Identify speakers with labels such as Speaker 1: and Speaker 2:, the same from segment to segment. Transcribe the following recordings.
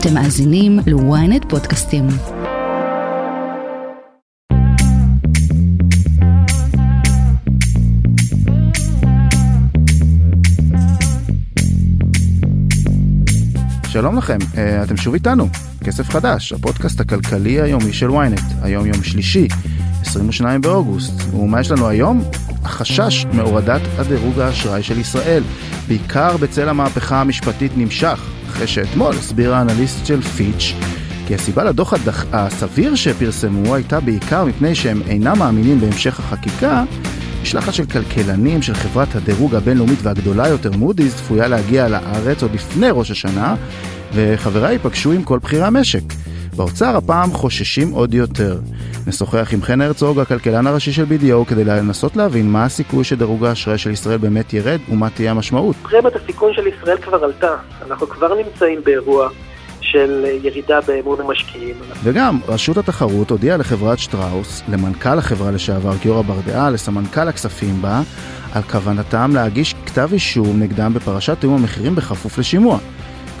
Speaker 1: אתם מאזינים ל-ynet פודקאסטים.
Speaker 2: שלום לכם, אה, אתם שוב איתנו, כסף חדש, הפודקאסט הכלכלי היומי של ynet, היום יום שלישי, 22 באוגוסט, ומה יש לנו היום? החשש מהורדת הדירוג האשראי של ישראל, בעיקר בצל המהפכה המשפטית נמשך, אחרי שאתמול הסביר האנליסט של פיץ' כי הסיבה לדוח הדח... הסביר שפרסמו הייתה בעיקר מפני שהם אינם מאמינים בהמשך החקיקה, משלחת של כלכלנים של חברת הדירוג הבינלאומית והגדולה יותר מודי'ס צפויה להגיע לארץ עוד לפני ראש השנה, וחבריי ייפגשו עם כל בכירי המשק. באוצר הפעם חוששים עוד יותר. נשוחח עם חן הרצוג, הכלכלן הראשי של BDO, כדי לנסות להבין מה הסיכוי שדירוג האשראי של ישראל באמת ירד ומה תהיה המשמעות.
Speaker 3: פרמיית הסיכון של ישראל כבר עלתה, אנחנו כבר נמצאים באירוע של ירידה באמון המשקיעים.
Speaker 2: וגם, רשות התחרות הודיעה לחברת שטראוס, למנכ"ל החברה לשעבר גיורא ברדעה, לסמנכ"ל הכספים בה, על כוונתם להגיש כתב אישום נגדם בפרשת תיאום המחירים בכפוף לשימוע.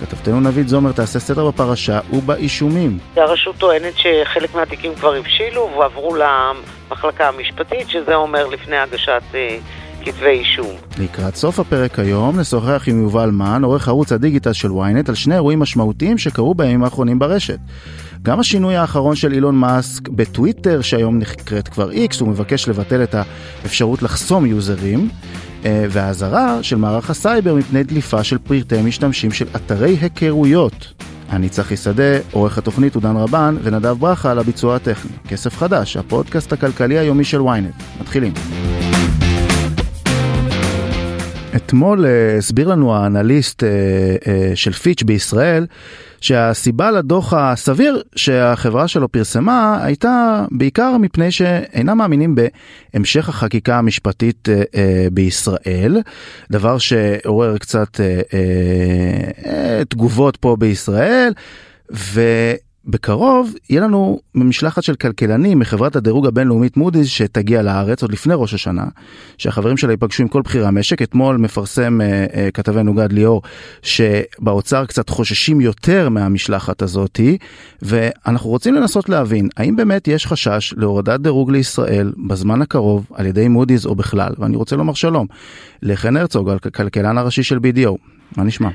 Speaker 2: כתבתנו נבית זומר תעשה סדר בפרשה ובאישומים.
Speaker 4: הרשות טוענת שחלק מהתיקים כבר הבשילו ועברו למחלקה המשפטית, שזה אומר לפני הגשת אה, כתבי אישום.
Speaker 2: לקראת סוף הפרק היום נשוחח עם יובל מן, עורך ערוץ הדיגיטל של ynet, על שני אירועים משמעותיים שקרו בימים האחרונים ברשת. גם השינוי האחרון של אילון מאסק בטוויטר, שהיום נקראת כבר איקס, הוא מבקש לבטל את האפשרות לחסום יוזרים, אה, והאזהרה של מערך הסייבר מפני דליפה של פרטי משתמשים של אתרי היכרויות. אני צחי שדה, עורך התוכנית עודן רבן ונדב ברכה על הביצוע הטכני. כסף חדש, הפודקאסט הכלכלי היומי של ynet. מתחילים. אתמול uh, הסביר לנו האנליסט uh, uh, של פיץ' בישראל שהסיבה לדוח הסביר שהחברה שלו פרסמה הייתה בעיקר מפני שאינם מאמינים בהמשך החקיקה המשפטית בישראל, דבר שעורר קצת תגובות פה בישראל. ו... בקרוב יהיה לנו משלחת של כלכלנים מחברת הדירוג הבינלאומית מודי'ס שתגיע לארץ עוד לפני ראש השנה, שהחברים שלה ייפגשו עם כל בכירי המשק. אתמול מפרסם אה, אה, כתבנו גד ליאור שבאוצר קצת חוששים יותר מהמשלחת הזאתי, ואנחנו רוצים לנסות להבין האם באמת יש חשש להורדת דירוג לישראל בזמן הקרוב על ידי מודי'ס או בכלל, ואני רוצה לומר שלום לחן הרצוג, הכלכלן הראשי של BDO. מה נשמע?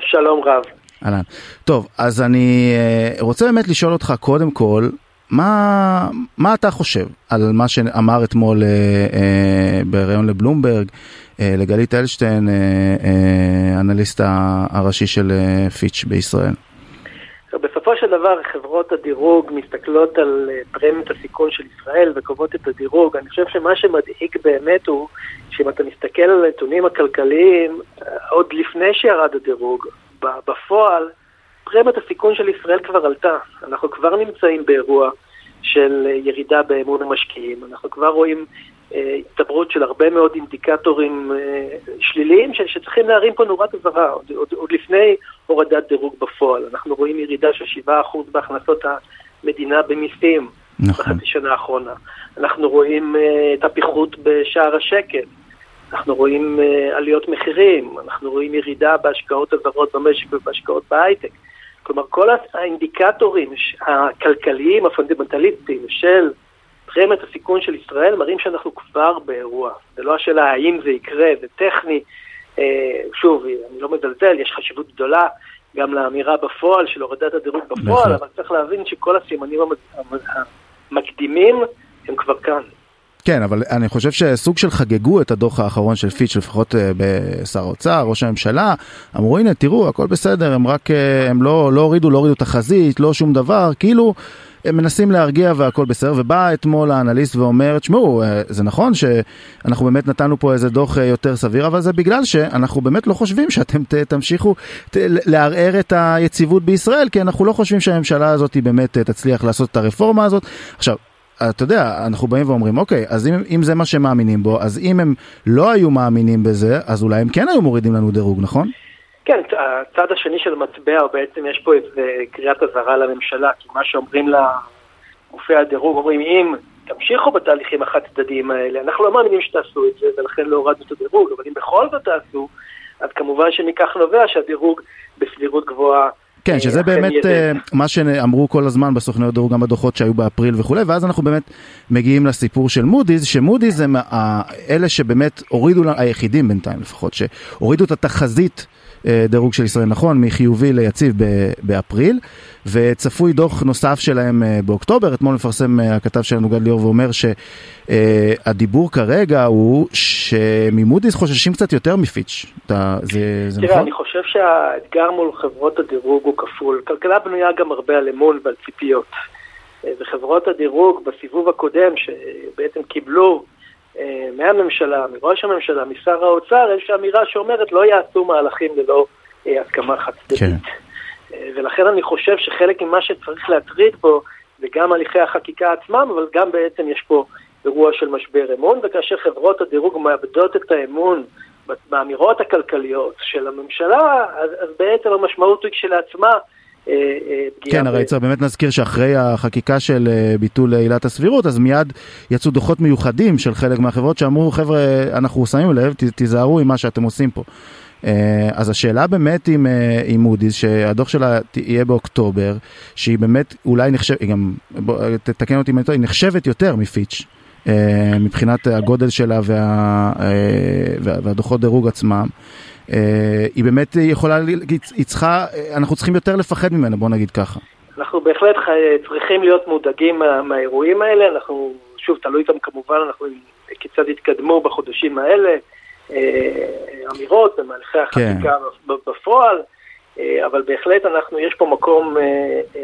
Speaker 3: שלום רב.
Speaker 2: אהלן. טוב, אז אני אה, רוצה באמת לשאול אותך קודם כל, מה, מה אתה חושב על מה שאמר אתמול אה, אה, בריאיון לבלומברג, אה, לגלית אלשטיין, אה, אה, אנליסט הראשי של אה, פיץ' בישראל?
Speaker 3: בסופו של דבר חברות הדירוג מסתכלות על אה, פרמיית הסיכון של ישראל וקובעות את הדירוג. אני חושב שמה שמדאיג באמת הוא שאם אתה מסתכל על הנתונים הכלכליים, אה, עוד לפני שירד הדירוג, בפועל, פרמיית הסיכון של ישראל כבר עלתה. אנחנו כבר נמצאים באירוע של ירידה באמון המשקיעים. אנחנו כבר רואים אה, הצטברות של הרבה מאוד אינדיקטורים אה, שליליים ש, שצריכים להרים פה נורת אזהרה, עוד, עוד, עוד לפני הורדת דירוג בפועל. אנחנו רואים ירידה של 7% בהכנסות המדינה במיסים נכון. בחצי שנה האחרונה. אנחנו רואים אה, את הפיחות בשער השקל. אנחנו רואים uh, עליות מחירים, אנחנו רואים ירידה בהשקעות הזרות במשק ובהשקעות בהייטק. כלומר, כל האינדיקטורים הכלכליים הפונדמנטליסטיים של פרמיית הסיכון של ישראל מראים שאנחנו כבר באירוע. זה לא השאלה האם זה יקרה, זה טכני. אה, שוב, אני לא מזלזל, יש חשיבות גדולה גם לאמירה בפועל של הורדת הדירוג בפועל. אבל צריך להבין שכל הסימנים המקדימים הם כבר כאן.
Speaker 2: כן, אבל אני חושב שסוג של חגגו את הדוח האחרון של פיץ', לפחות אה, שר האוצר, ראש הממשלה, אמרו הנה תראו הכל בסדר, הם רק, אה, הם לא, לא הורידו, לא הורידו תחזית, לא שום דבר, כאילו הם מנסים להרגיע והכל בסדר, ובא אתמול האנליסט ואומר, תשמעו, אה, זה נכון שאנחנו באמת נתנו פה איזה דוח יותר סביר, אבל זה בגלל שאנחנו באמת לא חושבים שאתם ת, תמשיכו לערער את היציבות בישראל, כי אנחנו לא חושבים שהממשלה הזאת באמת תצליח לעשות את הרפורמה הזאת. עכשיו, אתה יודע, אנחנו באים ואומרים, אוקיי, אז אם, אם זה מה שהם מאמינים בו, אז אם הם לא היו מאמינים בזה, אז אולי הם כן היו מורידים לנו דירוג, נכון?
Speaker 3: כן, הצד השני של המטבע, בעצם יש פה איזה קריאת אזהרה לממשלה, כי מה שאומרים לגופי הדירוג, אומרים, אם תמשיכו בתהליכים החד צדדיים האלה, אנחנו לא מאמינים שתעשו את זה, ולכן לא הורדנו את הדירוג, אבל אם בכל זאת תעשו, אז כמובן שמכך נובע שהדירוג בסבירות גבוהה
Speaker 2: כן, שזה באמת מה שאמרו כל הזמן בסוכניות דירוג, גם בדוחות שהיו באפריל וכולי, ואז אנחנו באמת מגיעים לסיפור של מודי'ס, שמודי'ס הם אלה שבאמת הורידו, היחידים בינתיים לפחות, שהורידו את התחזית. דירוג של ישראל נכון מחיובי ליציב באפריל וצפוי דוח נוסף שלהם באוקטובר. אתמול מפרסם הכתב שלנו גד ליאור ואומר שהדיבור כרגע הוא שממודי'ס חוששים קצת יותר מפיץ' זה, זה
Speaker 3: תראה,
Speaker 2: נכון?
Speaker 3: אני חושב שהאתגר מול חברות הדירוג הוא כפול. כלכלה בנויה גם הרבה על אמון ועל ציפיות. וחברות הדירוג בסיבוב הקודם שבעצם קיבלו מהממשלה, מראש הממשלה, משר האוצר, יש אמירה שאומרת לא יעשו מהלכים ללא אה, הסכמה חד צדדית. כן. אה, ולכן אני חושב שחלק ממה שצריך להטריד פה זה גם הליכי החקיקה עצמם, אבל גם בעצם יש פה אירוע של משבר אמון, וכאשר חברות הדירוג מאבדות את האמון באמירות הכלכליות של הממשלה, אז, אז בעצם המשמעות היא כשלעצמה
Speaker 2: אה, אה, כן, הרי צריך באמת נזכיר שאחרי החקיקה של אה, ביטול עילת הסבירות, אז מיד יצאו דוחות מיוחדים של חלק מהחברות שאמרו, חבר'ה, אנחנו שמים לב, תיזהרו עם מה שאתם עושים פה. אז השאלה באמת עם, עם מודי'ס, שהדוח שלה יהיה באוקטובר, שהיא באמת אולי נחשבת, גם, בוא, תתקן אותי אם אני טועה, היא נחשבת יותר מפיץ'. מבחינת הגודל שלה וה, והדוחות דירוג עצמם. אה, היא באמת יכולה, היא צריכה, אנחנו צריכים יותר לפחד ממנה, בוא נגיד ככה.
Speaker 3: אנחנו בהחלט צריכים להיות מודאגים מה, מהאירועים האלה, אנחנו, שוב, תלוי איתם כמובן, אנחנו כיצד התקדמו בחודשים האלה, אה, אמירות במהלכי החקיקה כן. בפועל, אה, אבל בהחלט אנחנו, יש פה מקום,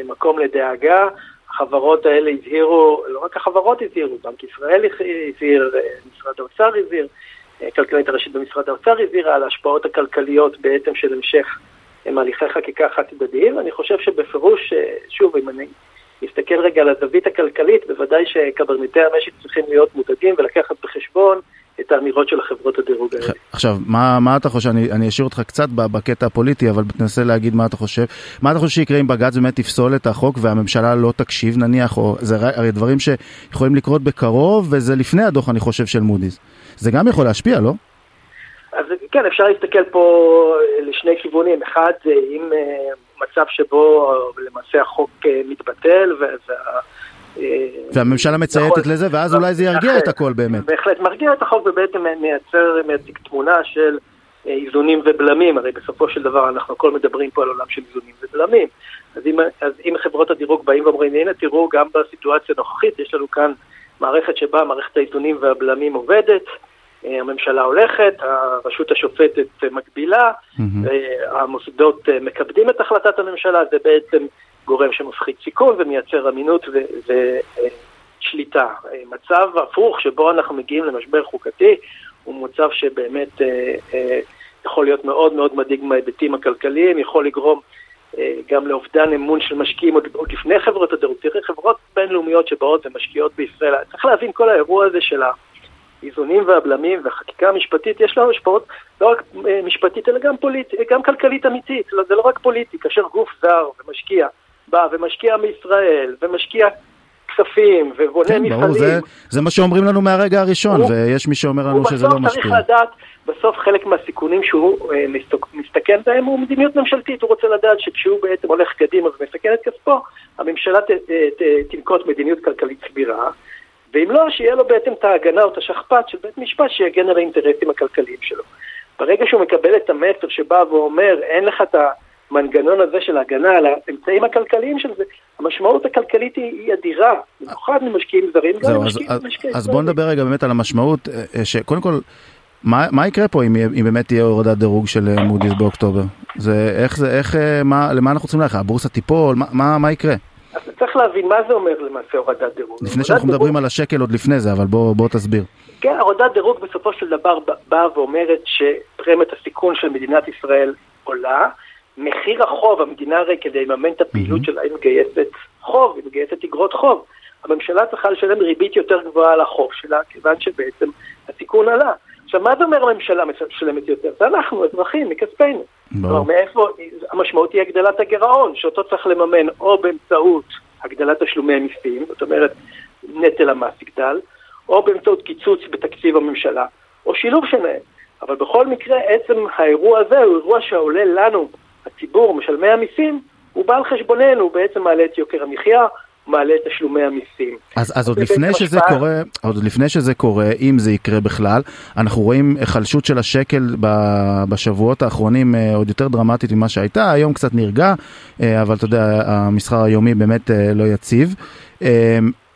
Speaker 3: מקום לדאגה. החברות האלה הזהירו, לא רק החברות הזהירו, בנק ישראל הזהיר, משרד האוצר הזהיר, הכלכלנית הראשית במשרד האוצר הבהירה על ההשפעות הכלכליות בעצם של המשך הליכי חקיקה חד צדדיים. אני חושב שבפירוש, אה, שוב, אם אני מסתכל רגע על הזווית הכלכלית, בוודאי שקברניטי המשק צריכים להיות מודאגים ולקחת בחשבון את האמירות של החברות הדירוג האלה.
Speaker 2: עכשיו, מה, מה אתה חושב, אני, אני אשאיר אותך קצת בקטע הפוליטי, אבל תנסה להגיד מה אתה חושב. מה אתה חושב שיקרה אם בג"ץ באמת תפסול את החוק והממשלה לא תקשיב נניח, או זה הרי דברים שיכולים לקרות בקרוב, וזה לפני הדוח אני חושב של מודי'ס. זה גם יכול להשפיע, לא?
Speaker 3: אז כן, אפשר להסתכל פה לשני כיוונים. אחד, זה אם אה, מצב שבו למעשה החוק אה, מתבטל וה...
Speaker 2: והממשלה מצייתת נכון. לזה, ואז אולי זה ירגיע את הכל באמת.
Speaker 3: בהחלט מרגיע את החוק ובעצם מייצר, מייצג תמונה של אה, איזונים ובלמים, הרי בסופו של דבר אנחנו הכל מדברים פה על עולם של איזונים ובלמים. אז אם, אז אם חברות הדירוג באים ואומרים, הנה תראו, גם בסיטואציה הנוכחית יש לנו כאן מערכת שבה מערכת האיזונים והבלמים עובדת, אה, הממשלה הולכת, הרשות השופטת מגבילה, mm-hmm. המוסדות מכבדים את החלטת הממשלה, זה בעצם גורם שמפחית סיכון ומייצר אמינות ושליטה. מצב הפוך שבו אנחנו מגיעים למשבר חוקתי הוא מצב שבאמת אה, אה, יכול להיות מאוד מאוד מדאיג מההיבטים הכלכליים, יכול לגרום אה, גם לאובדן אמון של משקיעים עוד, לפני חברות הדירוג. תראה, חברות בינלאומיות שבאות ומשקיעות בישראל, צריך להבין כל האירוע הזה של האיזונים והבלמים והחקיקה המשפטית, יש לנו השפעות לא רק משפטית אלא גם פוליטית, גם כלכלית אמיתית, זה לא רק פוליטי, כאשר גוף זר ומשקיע בא ומשקיע מישראל, ומשקיע כספים, ובונה כן, מפעלים. ברור,
Speaker 2: זה, זה מה שאומרים לנו מהרגע הראשון, הוא, ויש מי שאומר לנו שזה לא משפיע.
Speaker 3: הוא בסוף צריך לדעת, בסוף חלק מהסיכונים שהוא אה, מסתכן בהם הוא מדיניות ממשלתית, הוא רוצה לדעת שכשהוא בעצם הולך קדימה ומסכן את כספו, הממשלה ת, ת, ת, תנקוט מדיניות כלכלית סבירה, ואם לא, שיהיה לו בעצם את ההגנה או את השכפ"ץ של בית משפט שיגן על האינטרסים הכלכליים שלו. ברגע שהוא מקבל את המסר שבא ואומר, אין לך את ה... המנגנון הזה של הגנה על האמצעים הכלכליים של זה, המשמעות הכלכלית היא, היא אדירה, במיוחד ממשקיעים זרים, גם
Speaker 2: ממשקיעים זרים. אז בוא נדבר רגע באמת על המשמעות, אה, אה, שקודם כל, מה, מה יקרה פה אם, אם באמת תהיה הורדת דירוג של אה, מודי'ס באוקטובר? זה, איך זה, איך, מה, למה אנחנו צריכים ללכת? הבורסה תיפול? מה, מה, מה יקרה?
Speaker 3: אז צריך להבין מה זה אומר למעשה הורדת דירוג.
Speaker 2: לפני שאנחנו דירוג... מדברים על השקל עוד לפני זה, אבל בוא, בוא תסביר.
Speaker 3: כן, הורדת דירוג בסופו של דבר באה ואומרת שפרמיית הסיכון של מדינת ישראל עולה, מחיר החוב, המדינה הרי כדי לממן את הפעילות שלה היא מגייסת חוב, היא מגייסת אגרות חוב. הממשלה צריכה לשלם ריבית יותר גבוהה על החוב שלה, כיוון שבעצם הסיכון עלה. עכשיו, מה זה אומר הממשלה משלמת יותר? זה אנחנו, אזרחים, מכספנו. כלומר, מאיפה, המשמעות היא הגדלת הגירעון, שאותו צריך לממן או באמצעות הגדלת תשלומי המיסים, זאת אומרת, נטל המס יגדל, או באמצעות קיצוץ בתקציב הממשלה, או שילוב שלהם. אבל בכל מקרה, עצם האירוע הזה הוא אירוע שעולה לנו הציבור, משלמי המיסים, הוא בא על חשבוננו, הוא בעצם מעלה את יוקר המחיה, מעלה את תשלומי המיסים.
Speaker 2: אז, אז עוד לפני שזה השפעה... קורה, עוד לפני שזה קורה, אם זה יקרה בכלל, אנחנו רואים היחלשות של השקל בשבועות האחרונים אה, עוד יותר דרמטית ממה שהייתה, היום קצת נרגע, אה, אבל אתה יודע, המסחר היומי באמת אה, לא יציב.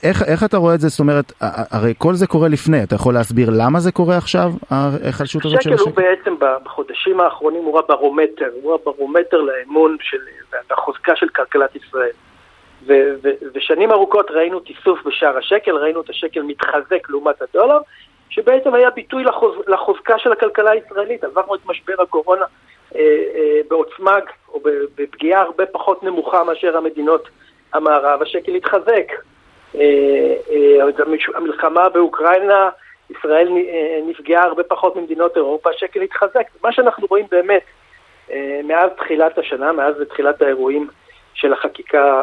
Speaker 2: איך, איך אתה רואה את זה? זאת אומרת, הרי כל זה קורה לפני, אתה יכול להסביר למה זה קורה עכשיו, ההיחלשות הזאת של
Speaker 3: השקל? השקל הוא בעצם בחודשים האחרונים הוא הברומטר, הוא הברומטר לאמון של, והחוזקה של כלכלת ישראל. ו- ו- ושנים ארוכות ראינו תיסוף בשער השקל, ראינו את השקל מתחזק לעומת הדולר, שבעצם היה ביטוי לחוז, לחוזקה של הכלכלה הישראלית. עברנו את משבר הקורונה אה, אה, בעוצמה או בפגיעה הרבה פחות נמוכה מאשר המדינות המערב, השקל התחזק. אה, אה, המלחמה באוקראינה, ישראל אה, נפגעה הרבה פחות ממדינות אירופה, השקל התחזק. מה שאנחנו רואים באמת מאז תחילת השנה, מאז תחילת האירועים של החקיקה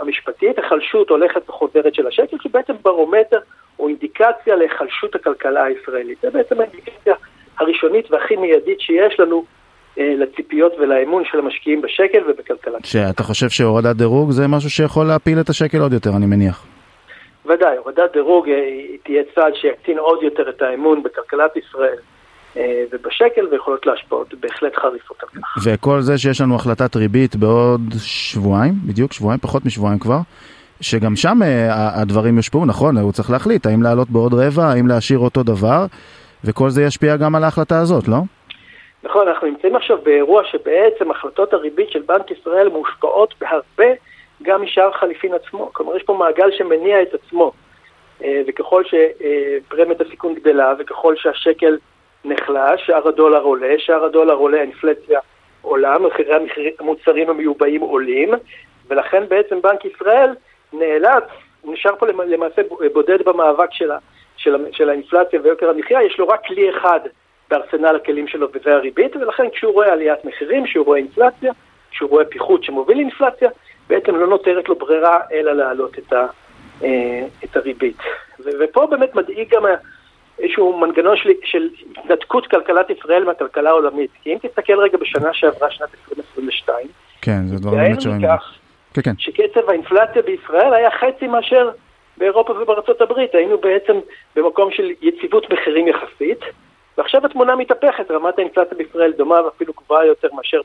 Speaker 3: המשפטית, היחלשות הולכת וחוזרת של השקל, שהיא בעצם ברומטר או אינדיקציה להיחלשות הכלכלה הישראלית. זה בעצם האינדיקציה הראשונית והכי מיידית שיש לנו לציפיות ולאמון של המשקיעים בשקל ובכלכלה.
Speaker 2: שאתה חושב שהורדת דירוג זה משהו שיכול להפיל את השקל עוד יותר, אני מניח.
Speaker 3: ודאי, הורדת דירוג אה, תהיה צעד שיקטין עוד יותר את האמון בכלכלת ישראל. אה, ובשקל ויכולות להשפעות בהחלט חריפות על כך.
Speaker 2: וכל זה שיש לנו החלטת ריבית בעוד שבועיים, בדיוק שבועיים, פחות משבועיים כבר, שגם שם אה, הדברים יושפעו, נכון, הוא צריך להחליט האם לעלות בעוד רבע, האם להשאיר אותו דבר, וכל זה ישפיע גם על ההחלטה הזאת, לא?
Speaker 3: נכון, אנחנו נמצאים עכשיו באירוע שבעצם החלטות הריבית של בנק ישראל מושפעות בהרבה גם משער חליפין עצמו. כלומר, יש פה מעגל שמניע את עצמו. אה, וככל שפרמיית הסיכון גדלה, וככל שהשקל נחלש, שער הדולר עולה, שער הדולר עולה, האינפלציה עולה, מחירי המוצרים המיובאים עולים, ולכן בעצם בנק ישראל נאלץ, הוא נשאר פה למעשה בודד במאבק של, של, של האינפלציה ויוקר המחיה, יש לו רק כלי אחד בארסנל הכלים שלו וזה הריבית, ולכן כשהוא רואה עליית מחירים, כשהוא רואה אינפלציה, כשהוא רואה פיחות שמוביל לאינפלציה, בעצם לא נותרת לו ברירה אלא להעלות את, ה, אה, את הריבית. ופה באמת מדאיג גם איזשהו מנגנון של, של התנתקות כלכלת ישראל מהכלכלה העולמית. כי אם תסתכל רגע בשנה שעברה, שנת 2022,
Speaker 2: כן, זה דברים באמת
Speaker 3: שראינו. כן, כן. שקצב האינפלציה בישראל היה חצי מאשר באירופה ובארצות הברית. היינו בעצם במקום של יציבות מחירים יחסית, ועכשיו התמונה מתהפכת, רמת האינפלציה בישראל דומה ואפילו גבוהה יותר מאשר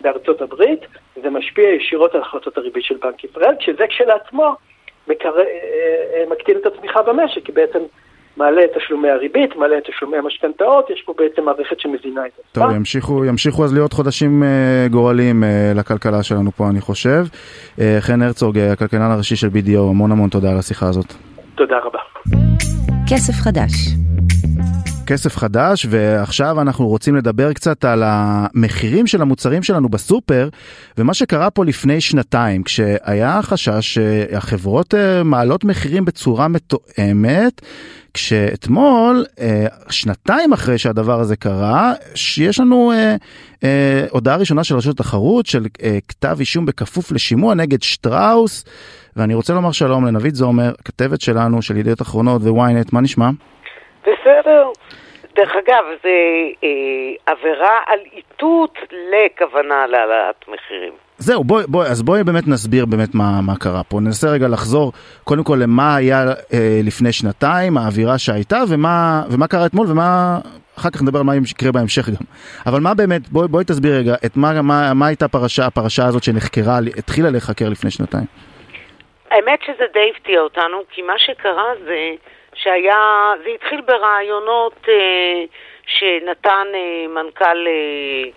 Speaker 3: בארצות הברית, זה משפיע ישירות על החלטות הריבית של בנק ישראל, כשזה כשלעצמו מקר... אה, אה, מקטין את הצמיחה במשק, כי בעצם מעלה את תשלומי הריבית, מעלה את תשלומי המשכנתאות, יש פה בעצם מערכת שמזינה את
Speaker 2: עצמה. טוב, ימשיכו, ימשיכו אז להיות חודשים uh, גורליים uh, לכלכלה שלנו פה, אני חושב. Uh, חן הרצוג, הכלכלן הראשי של BDO, המון המון תודה על השיחה הזאת.
Speaker 3: תודה רבה.
Speaker 1: כסף חדש.
Speaker 2: כסף חדש ועכשיו אנחנו רוצים לדבר קצת על המחירים של המוצרים שלנו בסופר ומה שקרה פה לפני שנתיים כשהיה חשש שהחברות מעלות מחירים בצורה מתואמת כשאתמול, אה, שנתיים אחרי שהדבר הזה קרה, יש לנו אה, אה, הודעה ראשונה של רשות התחרות של כתב אישום בכפוף לשימוע נגד שטראוס, ואני רוצה לומר שלום לנבית זומר, כתבת שלנו של ידיעות אחרונות וויינט, מה נשמע?
Speaker 4: בסדר. דרך אגב, זה אה, עבירה על איתות לכוונה להעלאת מחירים.
Speaker 2: זהו, בואי, בואי, אז בואי באמת נסביר באמת מה, מה קרה פה. ננסה רגע לחזור קודם כל למה היה אה, לפני שנתיים, האווירה שהייתה, ומה, ומה קרה אתמול, ומה... אחר כך נדבר על מה יקרה בהמשך גם. אבל מה באמת, בואי, בואי תסביר רגע, את מה, מה, מה הייתה פרשה, הפרשה הזאת שנחקרה, התחילה להיחקר לפני שנתיים.
Speaker 4: האמת שזה די הפתיע אותנו, כי מה שקרה זה שהיה, זה התחיל ברעיונות אה, שנתן אה, מנכ"ל... אה,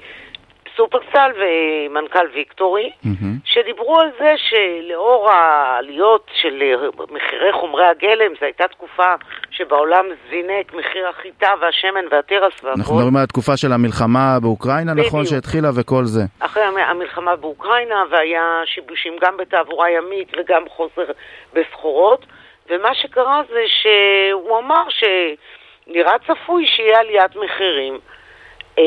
Speaker 4: סופרסל ומנכ"ל ויקטורי, mm-hmm. שדיברו על זה שלאור העליות של מחירי חומרי הגלם, זו הייתה תקופה שבעולם זינק מחיר החיטה והשמן והתרס והכל.
Speaker 2: אנחנו מדברים על התקופה של המלחמה באוקראינה, בדיוק. נכון, שהתחילה וכל זה.
Speaker 4: אחרי המלחמה באוקראינה, והיה שיבושים גם בתעבורה ימית וגם חוסר בסחורות, ומה שקרה זה שהוא אמר שנראה צפוי שיהיה עליית מחירים. אה,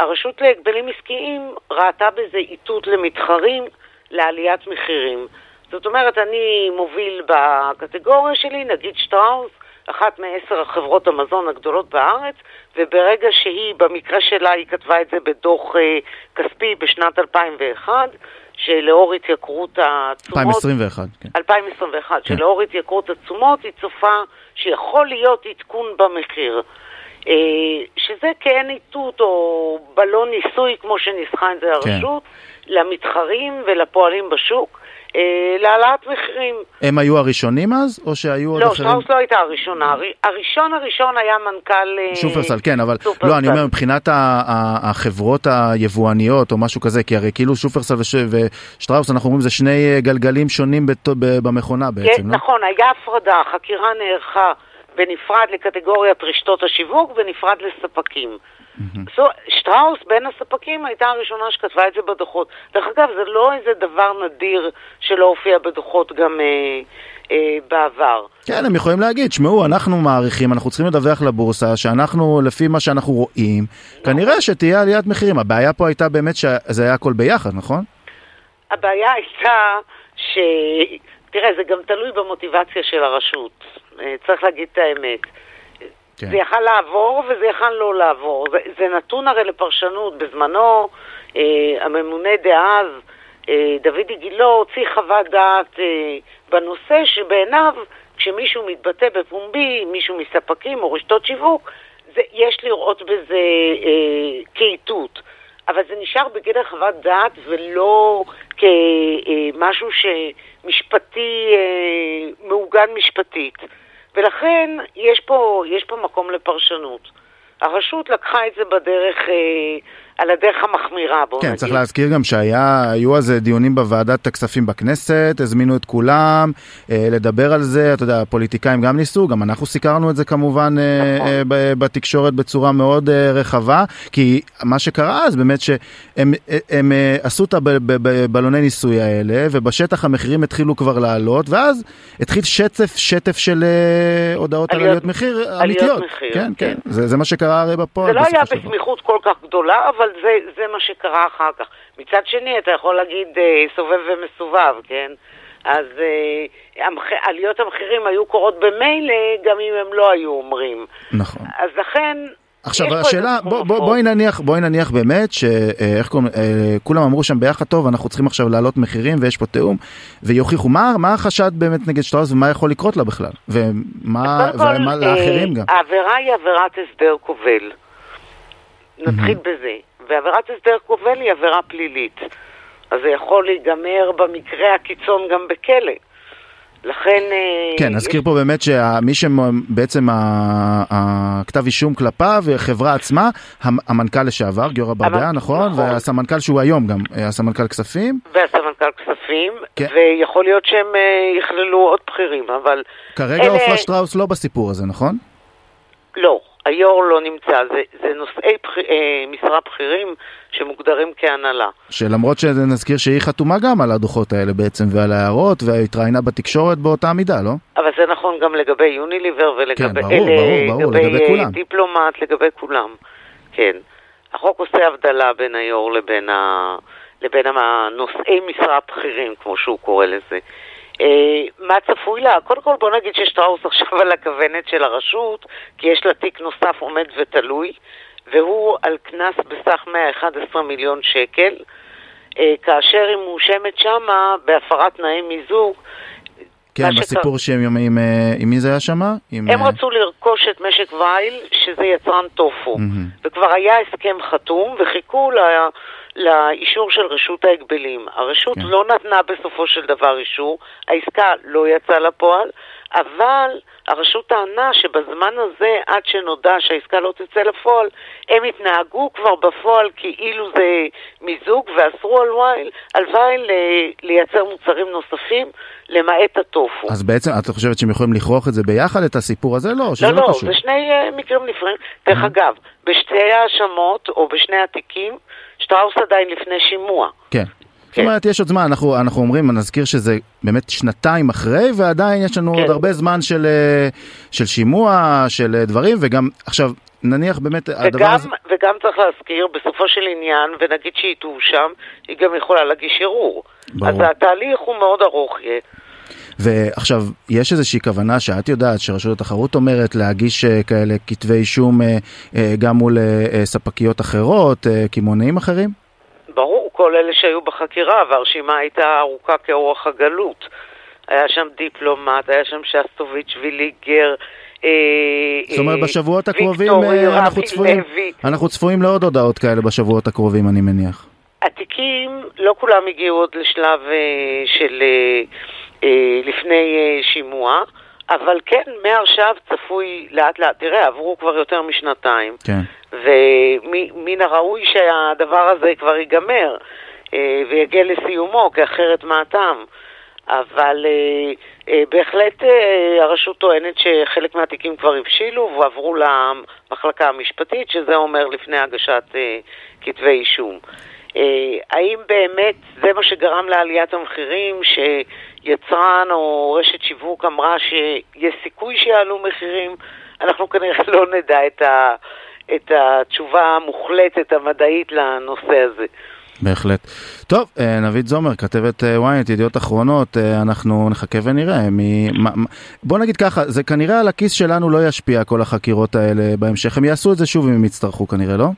Speaker 4: הרשות להגבלים עסקיים ראתה בזה איתות למתחרים לעליית מחירים. זאת אומרת, אני מוביל בקטגוריה שלי, נגיד שטראוס, אחת מעשר החברות המזון הגדולות בארץ, וברגע שהיא, במקרה שלה, היא כתבה את זה בדוח אה, כספי בשנת 2001, שלאור התייקרות התשומות...
Speaker 2: 2021, כן.
Speaker 4: 2021, כן. שלאור התייקרות התשומות היא צופה שיכול להיות עדכון במחיר. אה, שזה כעין איתות או בלון ניסוי, כמו שניסחה את זה כן. הרשות, כן. למתחרים ולפועלים בשוק. אה, להעלאת מחירים.
Speaker 2: הם היו הראשונים אז, או שהיו עוד
Speaker 4: לא,
Speaker 2: אחרים?
Speaker 4: לא, שטראוס לא הייתה הראשונה. הראשון הראשון היה מנכ"ל... אה,
Speaker 2: שופרסל, כן, אבל... שופרסל. לא, אני אומר, מבחינת החברות היבואניות או משהו כזה, כי הרי כאילו שופרסל ושטראוס, אנחנו אומרים, זה שני אה, גלגלים שונים במכונה בעצם,
Speaker 4: כן, לא? נכון, היה הפרדה, החקירה נערכה בנפרד לקטגוריית רשתות השיווק, בנפרד לספקים. Mm-hmm. שטראוס בין הספקים הייתה הראשונה שכתבה את זה בדוחות. דרך אגב, זה לא איזה דבר נדיר שלא הופיע בדוחות גם אה, אה, בעבר.
Speaker 2: כן, הם יכולים להגיד, שמעו, אנחנו מעריכים, אנחנו צריכים לדווח לבורסה, שאנחנו, לפי מה שאנחנו רואים, כנראה שתהיה עליית מחירים. הבעיה פה הייתה באמת שזה היה הכל ביחד, נכון?
Speaker 4: הבעיה הייתה ש... תראה, זה גם תלוי במוטיבציה של הרשות. אה, צריך להגיד את האמת. כן. זה יכל לעבור וזה יכל לא לעבור. זה, זה נתון הרי לפרשנות. בזמנו אה, הממונה דאז, אה, דודי גילה, הוציא חוות דעת אה, בנושא שבעיניו, כשמישהו מתבטא בפומבי, מישהו מספקים או רשתות שיווק, זה, יש לראות בזה אה, כאיתות. אבל זה נשאר בגדר חוות דעת ולא כמשהו אה, שמשפטי, אה, מעוגן משפטית. ולכן יש פה, יש פה מקום לפרשנות. הרשות לקחה את זה בדרך, אה, על הדרך המחמירה, בואו
Speaker 2: כן,
Speaker 4: נגיד.
Speaker 2: כן, צריך להזכיר גם שהיו זה דיונים בוועדת הכספים בכנסת, הזמינו את כולם אה, לדבר על זה, אתה יודע, הפוליטיקאים גם ניסו, גם אנחנו סיקרנו את זה כמובן אה, נכון. אה, בתקשורת בצורה מאוד אה, רחבה, כי מה שקרה אז באמת שהם הם, הם, אה, עשו את הבלוני ניסוי האלה, ובשטח המחירים התחילו כבר לעלות, ואז התחיל שטף, שטף של אה, הודעות על עליות מחיר אמיתיות.
Speaker 4: מחיר.
Speaker 2: כן, כן, כן. זה, זה מה שקרה הרי בפועל.
Speaker 4: זה לא היה בסמיכות כל כך גדולה, אבל אבל זה, זה מה שקרה אחר כך. מצד שני, אתה יכול להגיד אה, סובב ומסובב, כן? אז אה, המח... עליות המחירים היו קורות במילא, גם אם הם לא היו אומרים.
Speaker 2: נכון.
Speaker 4: אז לכן...
Speaker 2: עכשיו השאלה, בוא, בוא, בואי נניח, בואי נניח באמת שאיך אה, קוראים, אה, כולם אמרו שם ביחד טוב, אנחנו צריכים עכשיו להעלות מחירים ויש פה תיאום, ויוכיחו מה, מה החשד באמת נגד שטראוס ומה יכול לקרות לה בכלל, ומה, ומה לאחרים גם.
Speaker 4: העבירה היא עבירת הסדר כובל. נתחיל בזה. ועבירת הסדר כובל היא עבירה פלילית. אז זה יכול להיגמר במקרה הקיצון גם בכלא. לכן...
Speaker 2: אה, כן, נזכיר. פה באמת שמי שבעצם הכתב אישום כלפיו, החברה עצמה, המנכ"ל לשעבר, גיורא ברדעה, נכון? נכון? והסמנכ"ל שהוא היום גם, אה, הסמנכ"ל כספים.
Speaker 4: והסמנכ"ל כספים, כן. ויכול להיות שהם אה, יכללו עוד בכירים, אבל...
Speaker 2: כרגע אלה... עופרה שטראוס לא בסיפור הזה, נכון?
Speaker 4: לא. היו"ר לא נמצא, זה, זה נושאי בח... אה, משרה בכירים שמוגדרים כהנהלה.
Speaker 2: שלמרות שנזכיר שהיא חתומה גם על הדוחות האלה בעצם ועל ההערות והתראיינה בתקשורת באותה מידה, לא?
Speaker 4: אבל זה נכון גם לגבי יוניליבר ולגבי
Speaker 2: כן, ברור, אלה, ברור, ברור, לגבי, לגבי כולם.
Speaker 4: דיפלומט, לגבי כולם, כן. החוק עושה הבדלה בין היו"ר לבין, ה... לבין הנושאי משרה בכירים, כמו שהוא קורא לזה. אה, מה צפוי לה? קודם כל בוא נגיד ששטראוס עכשיו על הכוונת של הרשות, כי יש לה תיק נוסף עומד ותלוי, והוא על קנס בסך 111 מיליון שקל, אה, כאשר היא מואשמת שמה בהפרת תנאי מיזוג.
Speaker 2: כן, בסיפור שהם עם, עם, אה, עם מי זה היה שמה?
Speaker 4: עם... הם רצו לרכוש את משק וייל, שזה יצרן טופו, mm-hmm. וכבר היה הסכם חתום, וחיכו לה... לאישור של רשות ההגבלים. הרשות כן. לא נתנה בסופו של דבר אישור, העסקה לא יצאה לפועל, אבל הרשות טענה שבזמן הזה, עד שנודע שהעסקה לא תצא לפועל, הם התנהגו כבר בפועל כאילו זה מיזוג ואסרו על וייל, על וייל לייצר מוצרים נוספים, למעט הטופו.
Speaker 2: אז בעצם את חושבת שהם יכולים לכרוך את זה ביחד, את הסיפור הזה? לא,
Speaker 4: שזה לא, לא, לא קשור. זה שני uh, מקרים נפרדים. דרך אגב, בשתי האשמות או בשני התיקים, שטראוס עדיין לפני שימוע.
Speaker 2: כן. זאת אומרת, יש עוד זמן, אנחנו, אנחנו אומרים, נזכיר שזה באמת שנתיים אחרי, ועדיין יש לנו כן. עוד הרבה זמן של, אה, של שימוע, של אה, דברים, וגם עכשיו, נניח באמת
Speaker 4: וגם, הדבר הזה... וגם צריך להזכיר, בסופו של עניין, ונגיד שהיא תואשם, היא גם יכולה להגיש ערעור. ברור. אז התהליך הוא מאוד ארוך יהיה.
Speaker 2: ועכשיו, יש איזושהי כוונה שאת יודעת, שרשות התחרות אומרת להגיש אה, כאלה כתבי אישום אה, אה, גם מול ספקיות אחרות, קמעונאים אחרים?
Speaker 4: ברור, כל אלה שהיו בחקירה, והרשימה הייתה ארוכה כאורך הגלות. היה שם דיפלומט, היה שם שסטוביץ' ויליגר,
Speaker 2: זאת אומרת, בשבועות הקרובים אנחנו צפויים. אנחנו צפויים לעוד הודעות כאלה בשבועות הקרובים, אני מניח.
Speaker 4: התיקים, לא כולם הגיעו עוד לשלב של לפני אה, שימוע, אבל כן, מעכשיו צפוי לאט לאט. תראה, עברו כבר יותר משנתיים,
Speaker 2: כן.
Speaker 4: ומן הראוי שהדבר הזה כבר ייגמר אה, ויגיע לסיומו, כי אחרת מה הטעם? אבל אה, אה, בהחלט אה, הרשות טוענת שחלק מהתיקים כבר הבשילו ועברו למחלקה המשפטית, שזה אומר לפני הגשת אה, כתבי אישום. אה, האם באמת זה מה שגרם לעליית המחירים, שיצרן או רשת שיווק אמרה שיש סיכוי שיעלו מחירים? אנחנו כנראה לא נדע את, ה, את התשובה המוחלטת המדעית לנושא הזה.
Speaker 2: בהחלט. טוב, אה, נבית זומר, כתבת אה, ynet, ידיעות אחרונות, אנחנו נחכה ונראה. מ... בוא נגיד ככה, זה כנראה על הכיס שלנו לא ישפיע כל החקירות האלה בהמשך, הם יעשו את זה שוב אם הם יצטרכו כנראה, לא?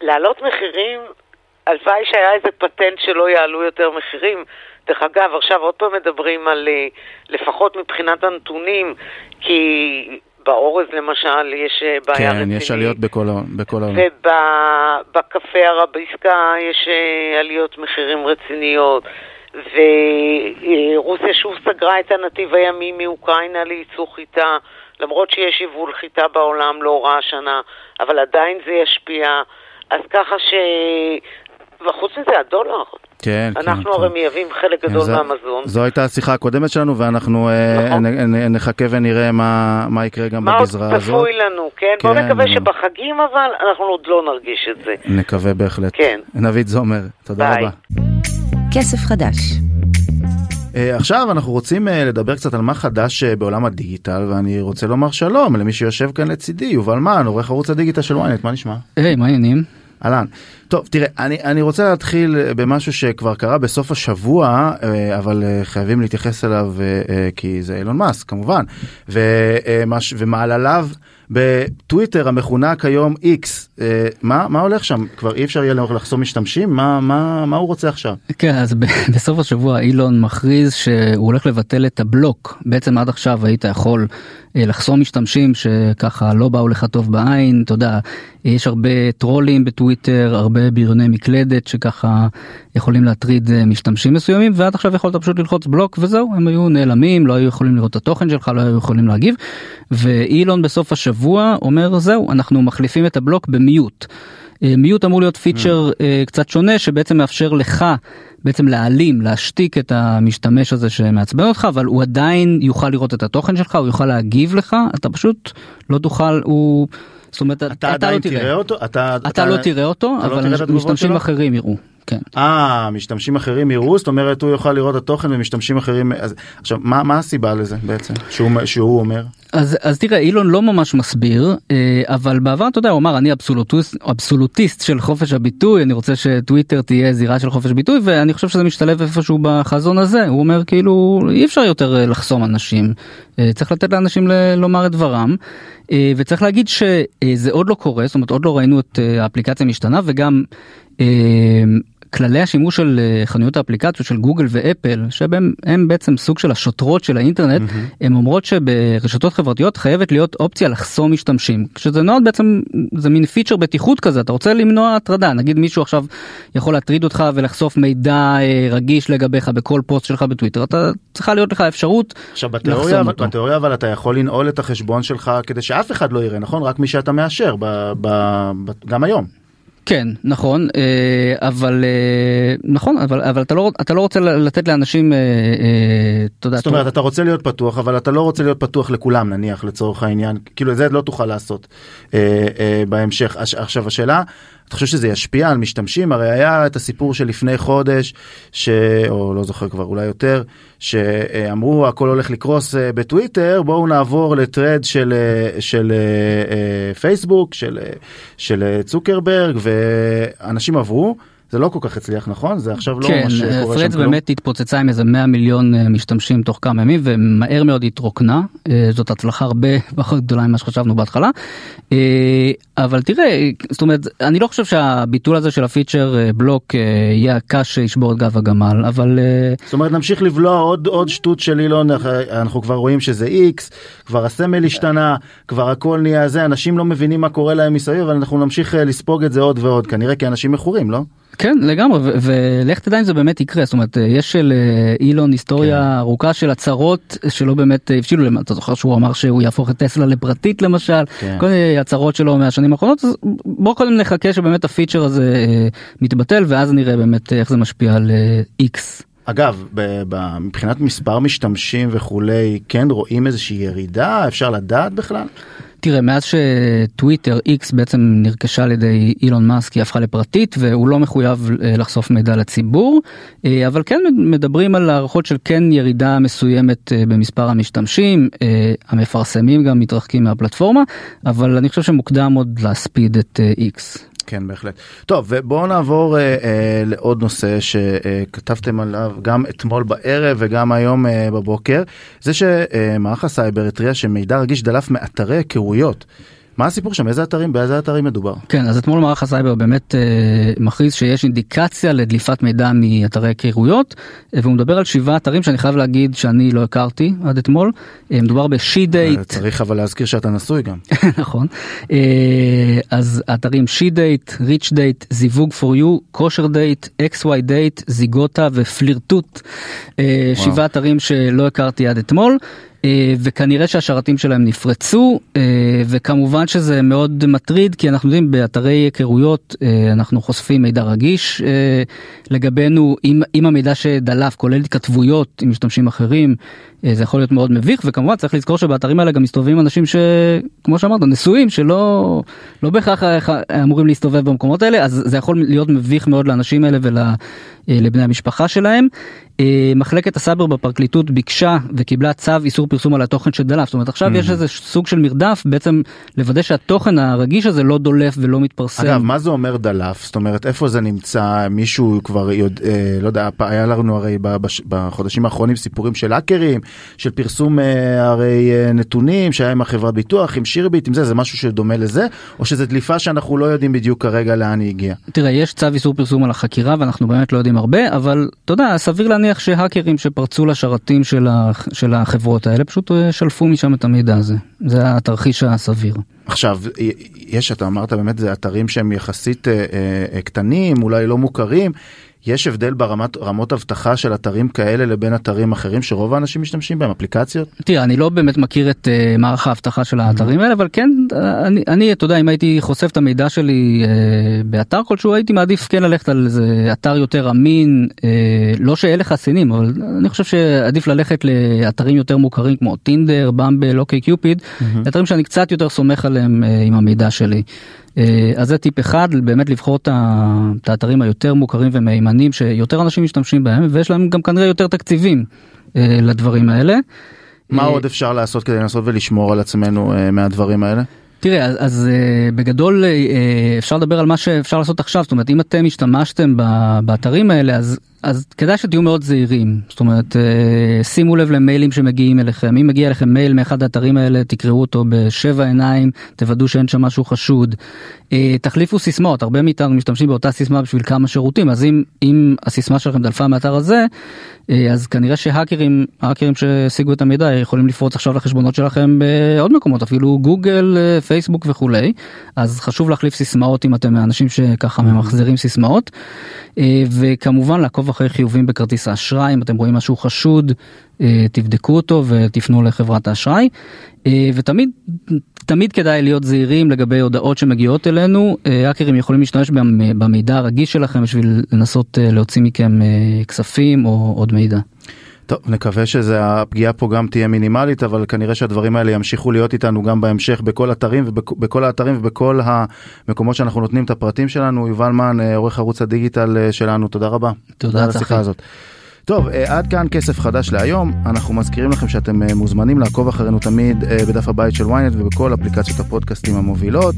Speaker 4: להעלות מחירים, הלוואי שהיה איזה פטנט שלא יעלו יותר מחירים. דרך אגב, עכשיו עוד פעם מדברים על, אה, לפחות מבחינת הנתונים, כי באורז למשל יש אה, בעיה רצינית.
Speaker 2: כן, יש עליות בכל בכל העולם.
Speaker 4: ובקפה הרביסקה יש אה, עליות מחירים רציניות. ורוסיה שוב סגרה את הנתיב הימי מאוקראינה לייצוא חיטה, למרות שיש יבול חיטה בעולם לא רע השנה, אבל עדיין זה ישפיע. אז ככה ש... וחוץ מזה, הדולר.
Speaker 2: כן, כן.
Speaker 4: אנחנו
Speaker 2: כן.
Speaker 4: הרי מייבאים חלק גדול
Speaker 2: זה-
Speaker 4: מהמזון.
Speaker 2: זו הייתה השיחה הקודמת שלנו ואנחנו אה,
Speaker 4: נכון.
Speaker 2: נ- נ- נחכה ונראה מה מה יקרה גם
Speaker 4: מה עוד
Speaker 2: בגזרה הזאת.
Speaker 4: צפוי לנו, כן? בואו
Speaker 2: כן,
Speaker 4: נקווה
Speaker 2: נו.
Speaker 4: שבחגים אבל אנחנו עוד לא נרגיש את זה.
Speaker 2: נקווה בהחלט.
Speaker 4: כן.
Speaker 2: נבית זומר, תודה
Speaker 4: ביי.
Speaker 2: רבה.
Speaker 1: כסף חדש.
Speaker 2: אה, עכשיו אנחנו רוצים אה, לדבר קצת על מה חדש אה, בעולם הדיגיטל ואני רוצה לומר שלום למי שיושב כאן לצידי יובל מן עורך ערוץ הדיגיטל של ynet מה נשמע?
Speaker 5: היי, מה העניינים?
Speaker 2: אהלן. טוב תראה אני אני רוצה להתחיל אה, במשהו שכבר קרה בסוף השבוע אה, אבל אה, חייבים להתייחס אליו כי זה אילון מאסק כמובן. ומעלליו בטוויטר המכונה כיום איקס אה, מה מה הולך שם כבר אי אפשר יהיה לחסום משתמשים מה מה מה הוא רוצה עכשיו
Speaker 5: כן, אז בסוף השבוע אילון מכריז שהוא הולך לבטל את הבלוק. בעצם עד עכשיו היית יכול אה, לחסום משתמשים שככה לא באו לך טוב בעין, אתה יודע, יש הרבה טרולים בטוויטר, הרבה בריוני מקלדת שככה יכולים להטריד אה, משתמשים מסוימים, ועד עכשיו יכולת פשוט ללחוץ בלוק וזהו, הם היו נעלמים, לא היו יכולים לראות את התוכן שלך, לא היו יכולים להגיב. ואילון בסוף השבוע אומר זהו, אנחנו מחליפים את הבלוק במיוט. אה, מיוט אמור להיות פיצ'ר אה, קצת שונה שבעצם מאפשר לך בעצם להעלים להשתיק את המשתמש הזה שמעצבן אותך אבל הוא עדיין יוכל לראות את התוכן שלך הוא יוכל להגיב לך אתה פשוט לא תוכל הוא זאת אומרת
Speaker 2: אתה תראה אותו אתה
Speaker 5: אתה לא תראה אותו
Speaker 2: אתה לא תראה את
Speaker 5: אבל
Speaker 2: התגובות
Speaker 5: משתמשים
Speaker 2: שלו?
Speaker 5: אחרים יראו כן.
Speaker 2: אה, משתמשים אחרים יראו, זאת אומרת הוא יוכל לראות את התוכן ומשתמשים אחרים, אז עכשיו מה, מה הסיבה לזה בעצם, שהוא, שהוא אומר?
Speaker 5: אז אז תראה אילון לא ממש מסביר אה, אבל בעבר אתה יודע הוא אמר אני אבסולוטיסט אבסולוטיסט של חופש הביטוי אני רוצה שטוויטר תהיה זירה של חופש ביטוי ואני חושב שזה משתלב איפשהו בחזון הזה הוא אומר כאילו אי אפשר יותר אה, לחסום אנשים אה, צריך לתת לאנשים ל- לומר את דברם וצריך להגיד שזה עוד לא קורה זאת אומרת עוד לא ראינו את האפליקציה משתנה וגם. כללי השימוש של אה, חנויות האפליקציות של גוגל ואפל שהם הם בעצם סוג של השוטרות של האינטרנט הן אומרות שברשתות חברתיות חייבת להיות אופציה לחסום משתמשים שזה נועד בעצם זה מין פיצ'ר בטיחות כזה אתה רוצה למנוע הטרדה נגיד מישהו עכשיו יכול להטריד אותך ולחשוף מידע אה, רגיש לגביך בכל פוסט שלך בטוויטר אתה צריכה להיות לך אפשרות
Speaker 2: עכשיו בתיאוריה,
Speaker 5: לחסום אותו.
Speaker 2: בתיאוריה אבל אתה יכול לנעול את החשבון שלך כדי שאף אחד לא יראה, נכון? רק מי שאתה מאשר, ב, ב, ב, גם היום.
Speaker 5: כן נכון אה, אבל אה, נכון אבל אבל אתה לא אתה לא רוצה לתת לאנשים אה, אתה יודע,
Speaker 2: זאת אומרת אתה רוצה להיות פתוח אבל אתה לא רוצה להיות פתוח לכולם נניח לצורך העניין. כאילו את זה לא תוכל לעשות בהמשך. עכשיו השאלה אתה חושב שזה ישפיע על משתמשים? הרי היה את הסיפור שלפני חודש ש... או לא זוכר כבר אולי יותר שאמרו הכל הולך לקרוס אה, בטוויטר בואו נעבור לטרד של אה, של אה, פייסבוק של של צוקרברג ואנשים עברו זה לא כל כך הצליח נכון זה עכשיו לא
Speaker 5: כן,
Speaker 2: ממש קורה שם
Speaker 5: פרדס
Speaker 2: כלום.
Speaker 5: באמת התפוצצה עם איזה 100 מיליון אה, משתמשים תוך כמה ימים ומהר מאוד התרוקנה אה, זאת הצלחה הרבה פחות גדולה ממה שחשבנו בהתחלה אה, אבל תראה זאת אומרת אני לא חושב שהביטול הזה של הפיצ'ר אה, בלוק אה, יהיה הקש שישבור את גב הגמל אבל אה,
Speaker 2: זאת אומרת נמשיך לבלוע עוד עוד שטות של אילון אנחנו כבר רואים שזה איקס כבר הסמל השתנה כבר הכל נהיה זה אנשים לא מבינים מה קורה להם מסביב אבל אנחנו נמשיך אה, לספוג את זה עוד ועוד כנראה כי אנשים מכורים לא.
Speaker 5: כן לגמרי ולך תדע אם זה באמת יקרה זאת אומרת אה, יש של אה, אילון היסטוריה
Speaker 2: כן.
Speaker 5: ארוכה של הצהרות שלא באמת אה, הבשילו למה אתה זוכר שהוא אמר שהוא יהפוך את טסלה לפרטית למשל
Speaker 2: כן.
Speaker 5: כל מיני הצהרות שלו מהשנים האחרונות אז בוא קודם נחכה שבאמת הפיצ'ר הזה אה, מתבטל ואז נראה באמת איך זה משפיע על אה, איקס.
Speaker 2: אגב מבחינת מספר משתמשים וכולי כן רואים איזושהי ירידה אפשר לדעת בכלל.
Speaker 5: תראה מאז שטוויטר איקס בעצם נרכשה על ידי אילון מאסק היא הפכה לפרטית והוא לא מחויב אה, לחשוף מידע לציבור אה, אבל כן מדברים על הערכות של כן ירידה מסוימת אה, במספר המשתמשים המפרסמים גם מתרחקים מהפלטפורמה אבל אני חושב שמוקדם עוד להספיד את איקס.
Speaker 2: כן בהחלט. טוב ובואו נעבור אה, אה, לעוד נושא שכתבתם עליו גם אתמול בערב וגם היום אה, בבוקר זה שמערך הסייבר התריע שמידע רגיש דלף מאתרי היכרויות. מה הסיפור שם איזה אתרים באיזה אתרים מדובר.
Speaker 5: כן אז אתמול מערך הסייבר באמת אה, מכריז שיש אינדיקציה לדליפת מידע מאתרי היכרויות אה, והוא מדבר על שבעה אתרים שאני חייב להגיד שאני לא הכרתי עד אתמול אה, מדובר בשיט דייט
Speaker 2: צריך אבל להזכיר שאתה נשוי גם.
Speaker 5: נכון אה, אז אתרים שיט דייט Rich Date זיווג for you Kosher Date XY Date זיגוטה ופלירטוט אה. שבעה אתרים שלא הכרתי עד אתמול. אה, וכנראה שהשרתים שלהם נפרצו אה, וכמובן שזה מאוד מטריד כי אנחנו יודעים באתרי היכרויות אה, אנחנו חושפים מידע רגיש לגבינו אם, אם המידע שדלף כולל התכתבויות עם משתמשים אחרים זה יכול להיות מאוד מביך וכמובן צריך לזכור שבאתרים האלה גם מסתובבים אנשים שכמו שאמרת נשואים שלא לא בהכרח אמורים להסתובב במקומות האלה אז זה יכול להיות מביך מאוד לאנשים האלה ולבני המשפחה שלהם. אה, מחלקת הסייבר בפרקליטות ביקשה וקיבלה צו איסור פרסום על התוכן שדלף זאת אומרת עכשיו יש איזה סוג של מרדף בעצם לוודא שהתוכן הרגיש הזה לא דולף ולא מתפרסם.
Speaker 2: אגב מה זה אומר דלף זאת אומרת איפה זה נמצא מישהו כבר יודע אה, לא יודע היה לנו הרי בחודשים האחרונים סיפורים של האקרים של פרסום אה, הרי אה, נתונים שהיה עם החברת ביטוח עם שירביט עם זה זה משהו שדומה לזה או שזה דליפה שאנחנו לא יודעים בדיוק כרגע לאן היא הגיעה.
Speaker 5: תראה יש צו איסור פרסום על החקירה ואנחנו באמת לא יודעים הרבה אבל אתה יודע סביר להניח שהאקרים שפרצו לשרתים של, ה, של החברות האלה פשוט אה, שלפו משם את המידע הזה זה התרחיש הסביר.
Speaker 2: עכשיו יש אתה אמרת באמת זה אתרים שהם יחסית אה, אה, קטנים אולי לא מוכרים. יש הבדל ברמת רמות אבטחה של אתרים כאלה לבין אתרים אחרים שרוב האנשים משתמשים בהם אפליקציות.
Speaker 5: תראה אני לא באמת מכיר את uh, מערך האבטחה של האתרים האלה אבל כן אני אני אתה יודע אם הייתי חושף את המידע שלי uh, באתר כלשהו הייתי מעדיף כן ללכת על איזה אתר יותר אמין uh, לא שאלה חסינים אבל אני חושב שעדיף ללכת לאתרים יותר מוכרים כמו טינדר במבל אוקיי קיופיד אתרים שאני קצת יותר סומך עליהם uh, עם המידע שלי. אה, אז זה טיפ אחד באמת לבחור את האתרים היותר מוכרים ומהימנים שיותר אנשים משתמשים בהם ויש להם גם כנראה יותר תקציבים אה, לדברים האלה.
Speaker 2: מה
Speaker 5: אה,
Speaker 2: עוד אפשר לעשות כדי לנסות ולשמור על עצמנו מהדברים האלה?
Speaker 5: תראה אז, אז uh, בגדול uh, אפשר לדבר על מה שאפשר לעשות עכשיו זאת אומרת אם אתם השתמשתם באתרים האלה אז אז כדאי שתהיו מאוד זהירים. זאת אומרת uh, שימו לב למיילים שמגיעים אליכם. אם מגיע אליכם מייל מאחד האתרים האלה תקראו אותו בשבע עיניים תוודאו שאין שם משהו חשוד. Uh, תחליפו סיסמאות. הרבה מאיתנו משתמשים באותה סיסמה בשביל כמה שירותים. אז אם אם הסיסמה שלכם דלפה מהאתר הזה uh, אז כנראה שהאקרים האקרים שהשיגו את המידע יכולים לפרוץ עכשיו לחשבונות שלכם בעוד מקומות אפילו גוגל אה, פייסבוק וכולי. אז חשוב להחליף סיסמאות אם אתם האנשים שככה ממחזרים סיסמאות. אה, וכמובן לעקוב אחרי חיובים בכרטיס האשראי אם אתם רואים משהו חשוד אה, תבדקו אותו ותפנו לחברת האשראי אה, ותמיד תמיד כדאי להיות זהירים לגבי הודעות שמגיעות אלינו אה, האקרים יכולים להשתמש במ- במידע הרגיש שלכם בשביל לנסות להוציא מכם כספים או עוד מידע.
Speaker 2: טוב נקווה שזה הפגיעה פה גם תהיה מינימלית אבל כנראה שהדברים האלה ימשיכו להיות איתנו גם בהמשך בכל אתרים ובכל האתרים ובכל המקומות שאנחנו נותנים את הפרטים שלנו יובל מן אה, עורך ערוץ הדיגיטל אה, שלנו תודה רבה.
Speaker 5: תודה, צחי.
Speaker 2: טוב, עד כאן כסף חדש להיום. אנחנו מזכירים לכם שאתם מוזמנים לעקוב אחרינו תמיד בדף הבית של ynet ובכל אפליקציות הפודקאסטים המובילות.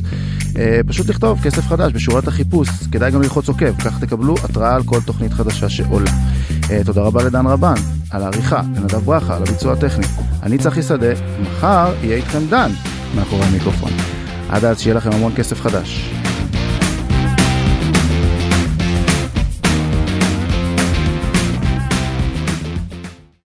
Speaker 2: פשוט לכתוב כסף חדש בשורת החיפוש, כדאי גם ללחוץ עוקב, כך תקבלו התראה על כל תוכנית חדשה שעולה. תודה רבה לדן רבן, על העריכה, לנדב ברכה, על הביצוע הטכני. אני צחי שדה, מחר יהיה איתכם דן מאחורי המיקרופון. עד אז שיהיה לכם המון כסף חדש.